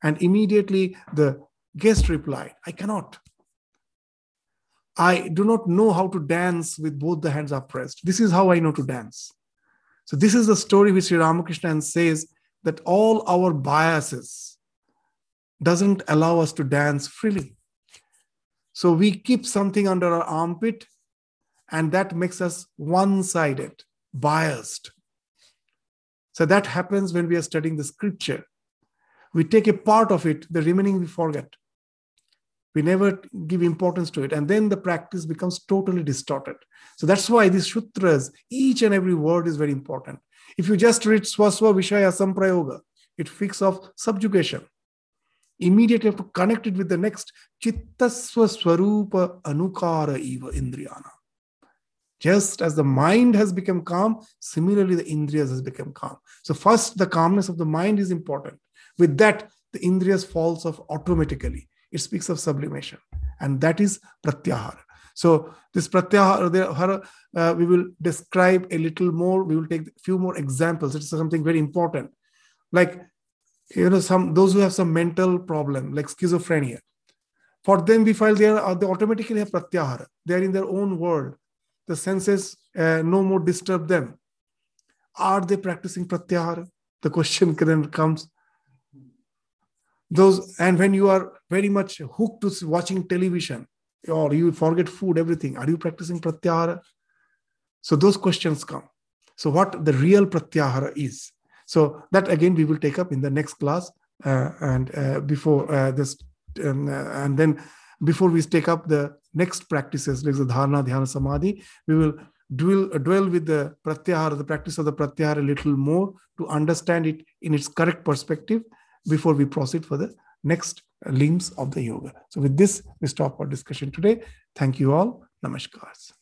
And immediately the guest replied, I cannot. I do not know how to dance with both the hands upraised. This is how I know to dance. So, this is the story which Sri Ramakrishna says that all our biases doesn't allow us to dance freely. So, we keep something under our armpit, and that makes us one sided, biased. So, that happens when we are studying the scripture. We take a part of it, the remaining we forget. We never give importance to it. And then the practice becomes totally distorted. So that's why these sutras, each and every word is very important. If you just read Swaswa Vishaya Samprayoga, it speaks of subjugation. Immediately have to connect it with the next Chittaswa Swarupa Anukara Eva Indriyana. Just as the mind has become calm, similarly the Indriyas has become calm. So first the calmness of the mind is important. With that, the Indriyas falls off automatically. It speaks of sublimation. And that is pratyahara. So this pratyahara uh, we will describe a little more. We will take a few more examples. It's something very important. Like you know some those who have some mental problem like schizophrenia for them we find they are they automatically have pratyahara. They are in their own world the senses uh, no more disturb them. Are they practicing pratyahara? The question then comes. Those and when you are very much hooked to watching television or you forget food everything are you practicing pratyahara? So those questions come. So what the real pratyahara is. So that again we will take up in the next class uh, and uh, before uh, this um, uh, and then before we take up the next practices like the dharana dhyana samadhi we will dwell, dwell with the pratyahara the practice of the pratyahara a little more to understand it in its correct perspective before we proceed for the next limbs of the yoga. So with this, we stop our discussion today. Thank you all. Namaskars.